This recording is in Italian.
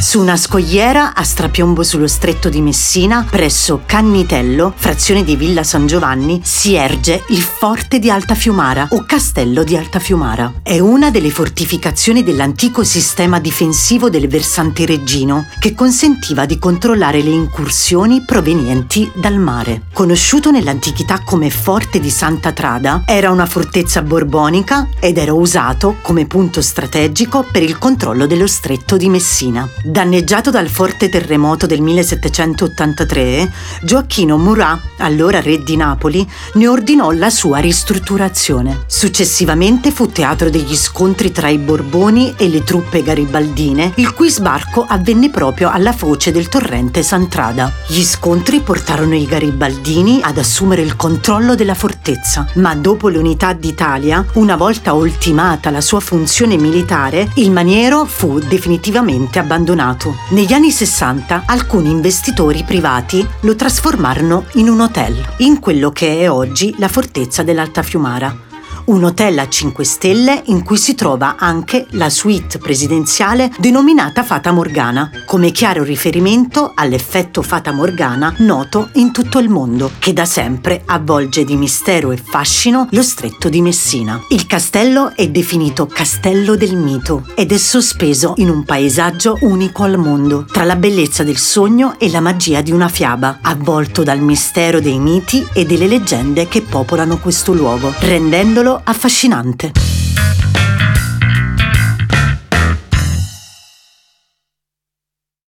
Su una scogliera a strapiombo sullo stretto di Messina, presso Cannitello, frazione di Villa San Giovanni, si erge il Forte di Altafiumara o Castello di Altafiumara. È una delle fortificazioni dell'antico sistema difensivo del versante reggino che consentiva di controllare le incursioni provenienti dal mare. Conosciuto nell'antichità come Forte di Santa Trada, era una fortezza borbonica ed era usato come punto strategico per il controllo dello stretto di Messina. Danneggiato dal forte terremoto del 1783, Gioacchino Murat, allora re di Napoli, ne ordinò la sua ristrutturazione. Successivamente fu teatro degli scontri tra i Borboni e le truppe garibaldine, il cui sbarco avvenne proprio alla foce del torrente Santrada. Gli scontri portarono i garibaldini ad assumere il controllo della fortezza, ma dopo l'unità d'Italia, una volta ultimata la sua funzione militare, il maniero fu definitivamente abbandonato abbandonato. Negli anni 60 alcuni investitori privati lo trasformarono in un hotel, in quello che è oggi la fortezza dell'Alta Fiumara un hotel a 5 stelle in cui si trova anche la suite presidenziale denominata Fata Morgana, come chiaro riferimento all'effetto Fata Morgana noto in tutto il mondo, che da sempre avvolge di mistero e fascino lo stretto di Messina. Il castello è definito Castello del Mito ed è sospeso in un paesaggio unico al mondo, tra la bellezza del sogno e la magia di una fiaba, avvolto dal mistero dei miti e delle leggende che popolano questo luogo, rendendolo affascinante.